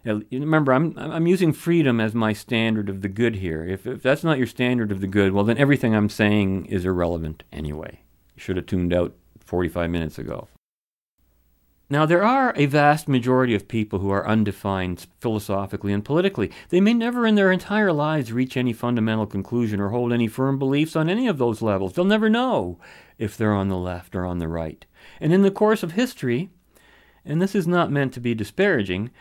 remember, I'm, I'm using freedom as my standard of the good here. If, if that's not your standard of the good, well, then everything I'm saying is irrelevant anyway. You should have tuned out 45 minutes ago. Now, there are a vast majority of people who are undefined philosophically and politically. They may never in their entire lives reach any fundamental conclusion or hold any firm beliefs on any of those levels. They'll never know if they're on the left or on the right. And in the course of history, and this is not meant to be disparaging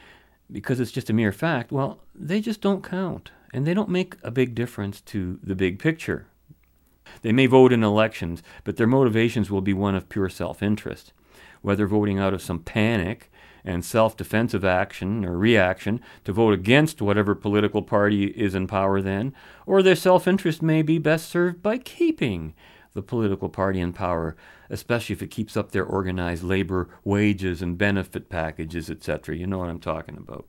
because it's just a mere fact, well, they just don't count. And they don't make a big difference to the big picture. They may vote in elections, but their motivations will be one of pure self interest whether voting out of some panic and self defensive action or reaction to vote against whatever political party is in power then, or their self interest may be best served by keeping the political party in power, especially if it keeps up their organized labor wages and benefit packages, etc. You know what I'm talking about.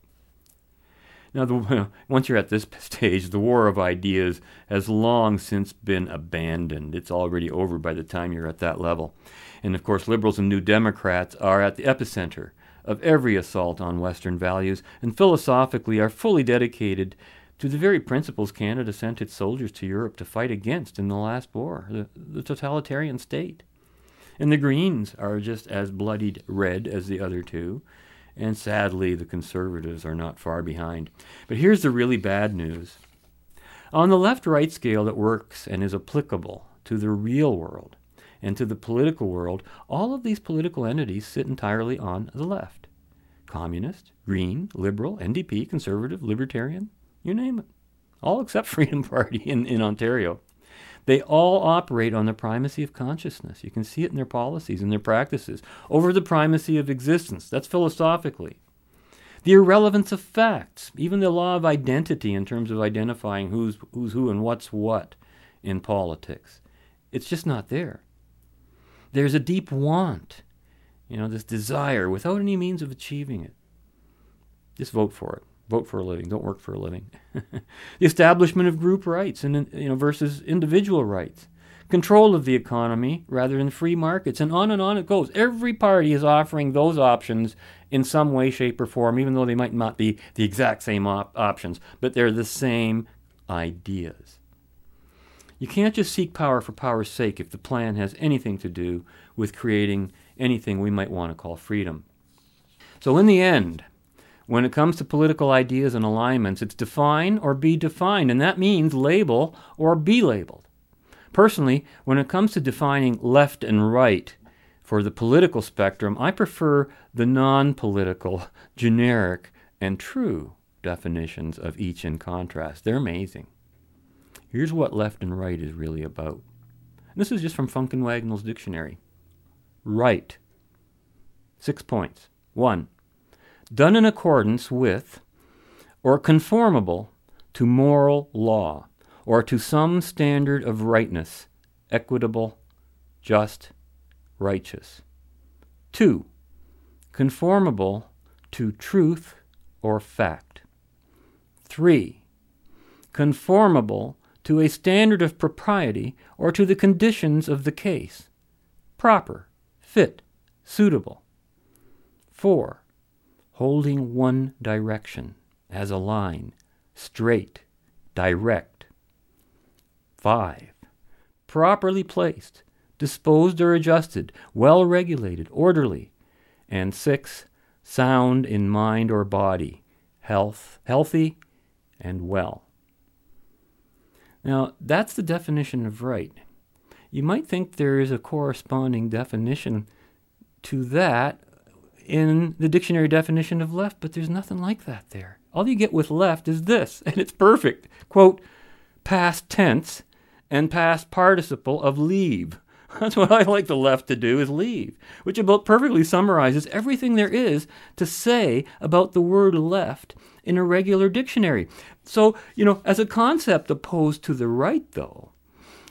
Now, the, once you're at this stage, the war of ideas has long since been abandoned. It's already over by the time you're at that level. And of course, liberals and New Democrats are at the epicenter of every assault on Western values and philosophically are fully dedicated to the very principles Canada sent its soldiers to Europe to fight against in the last war the, the totalitarian state. And the Greens are just as bloodied red as the other two. And sadly, the conservatives are not far behind. But here's the really bad news. On the left right scale that works and is applicable to the real world, and to the political world, all of these political entities sit entirely on the left communist, green, liberal, NDP, conservative, libertarian, you name it. All except Freedom Party in, in Ontario. They all operate on the primacy of consciousness. You can see it in their policies and their practices over the primacy of existence. That's philosophically. The irrelevance of facts, even the law of identity in terms of identifying who's, who's who and what's what in politics. It's just not there. There's a deep want, you know, this desire without any means of achieving it. Just vote for it. Vote for a living. Don't work for a living. the establishment of group rights and you know versus individual rights. Control of the economy rather than free markets, and on and on it goes. Every party is offering those options in some way, shape, or form, even though they might not be the exact same op- options, but they're the same ideas. You can't just seek power for power's sake if the plan has anything to do with creating anything we might want to call freedom. So, in the end, when it comes to political ideas and alignments, it's define or be defined, and that means label or be labeled. Personally, when it comes to defining left and right for the political spectrum, I prefer the non political, generic, and true definitions of each in contrast. They're amazing. Here's what left and right is really about. And this is just from Funk and Wagnall's dictionary. Right. Six points. One, done in accordance with or conformable to moral law or to some standard of rightness, equitable, just, righteous. 2. Conformable to truth or fact. 3. Conformable to a standard of propriety or to the conditions of the case. Proper, fit, suitable. 4. Holding one direction as a line, straight, direct. 5. Properly placed, disposed or adjusted, well regulated, orderly. And 6. Sound in mind or body, health, healthy and well. Now, that's the definition of right. You might think there is a corresponding definition to that in the dictionary definition of left, but there's nothing like that there. All you get with left is this, and it's perfect. Quote, past tense and past participle of leave. That's what I like the left to do is leave, which about perfectly summarizes everything there is to say about the word left in a regular dictionary. So, you know, as a concept opposed to the right, though,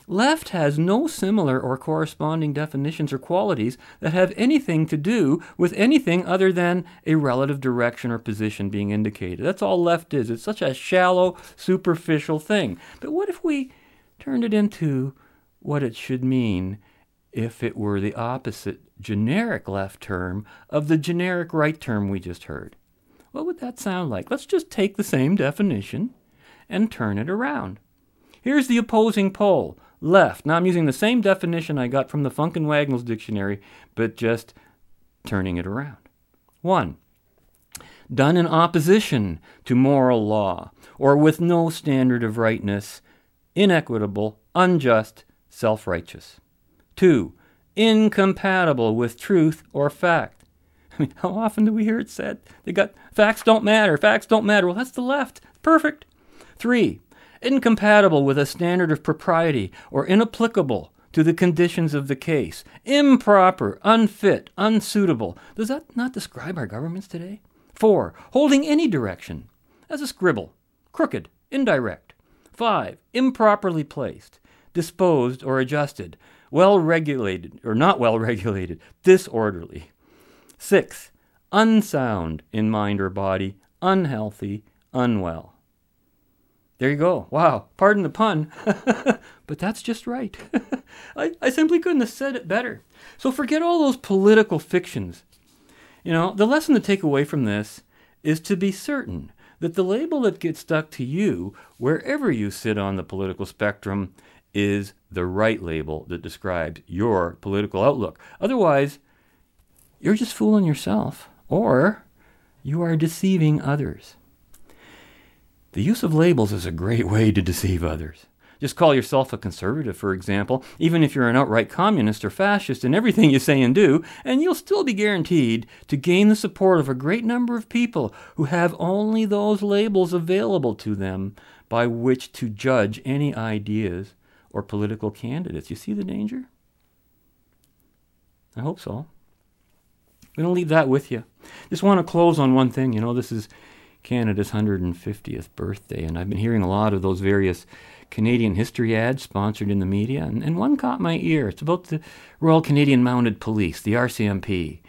left has no similar or corresponding definitions or qualities that have anything to do with anything other than a relative direction or position being indicated. That's all left is. It's such a shallow, superficial thing. But what if we turned it into what it should mean if it were the opposite generic left term of the generic right term we just heard? What would that sound like? Let's just take the same definition and turn it around. Here's the opposing pole, left. Now I'm using the same definition I got from the Funk and Wagnalls dictionary, but just turning it around. 1. Done in opposition to moral law, or with no standard of rightness, inequitable, unjust, self righteous. 2. Incompatible with truth or fact. I mean, how often do we hear it said? They got facts don't matter, facts don't matter. Well, that's the left. Perfect. Three, incompatible with a standard of propriety or inapplicable to the conditions of the case. Improper, unfit, unsuitable. Does that not describe our governments today? Four, holding any direction as a scribble, crooked, indirect. Five, improperly placed, disposed or adjusted, well regulated or not well regulated, disorderly. Six, unsound in mind or body, unhealthy, unwell. There you go. Wow. Pardon the pun. but that's just right. I, I simply couldn't have said it better. So forget all those political fictions. You know, the lesson to take away from this is to be certain that the label that gets stuck to you, wherever you sit on the political spectrum, is the right label that describes your political outlook. Otherwise, you're just fooling yourself, or you are deceiving others. The use of labels is a great way to deceive others. Just call yourself a conservative, for example, even if you're an outright communist or fascist in everything you say and do, and you'll still be guaranteed to gain the support of a great number of people who have only those labels available to them by which to judge any ideas or political candidates. You see the danger? I hope so. I'm going to leave that with you. Just want to close on one thing. You know, this is Canada's 150th birthday, and I've been hearing a lot of those various Canadian history ads sponsored in the media, and, and one caught my ear. It's about the Royal Canadian Mounted Police, the RCMP,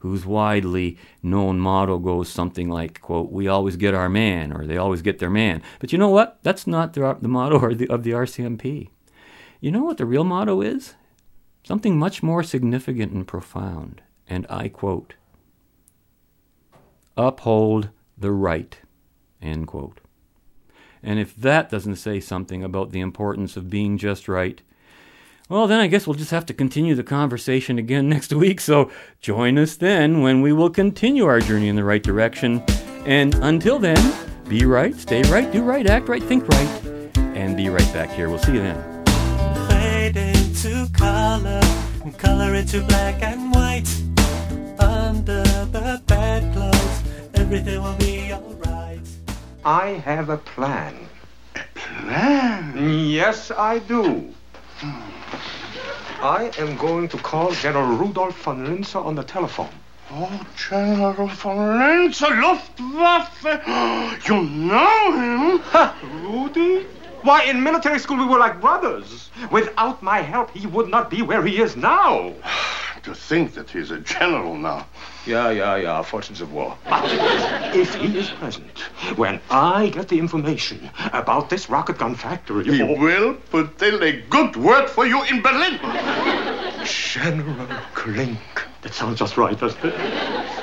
whose widely known motto goes something like, quote, we always get our man, or they always get their man. But you know what? That's not the, the motto the, of the RCMP. You know what the real motto is? Something much more significant and profound and I quote, uphold the right, end quote. And if that doesn't say something about the importance of being just right, well, then I guess we'll just have to continue the conversation again next week. So join us then when we will continue our journey in the right direction. And until then, be right, stay right, do right, act right, think right, and be right back here. We'll see you then. Fade into color, color into black and white the bedclothes, everything will be alright. I have a plan. A plan? Yes, I do. I am going to call General Rudolf von Linzer on the telephone. Oh, General von Linzer, Luftwaffe. You know him? Ha! Rudy? Why, in military school we were like brothers. Without my help, he would not be where he is now. To think that he's a general now. Yeah, yeah, yeah, fortunes of war. But if he is present, when I get the information about this rocket gun factory... He will put in a good word for you in Berlin. General Klink. That sounds just right, doesn't it?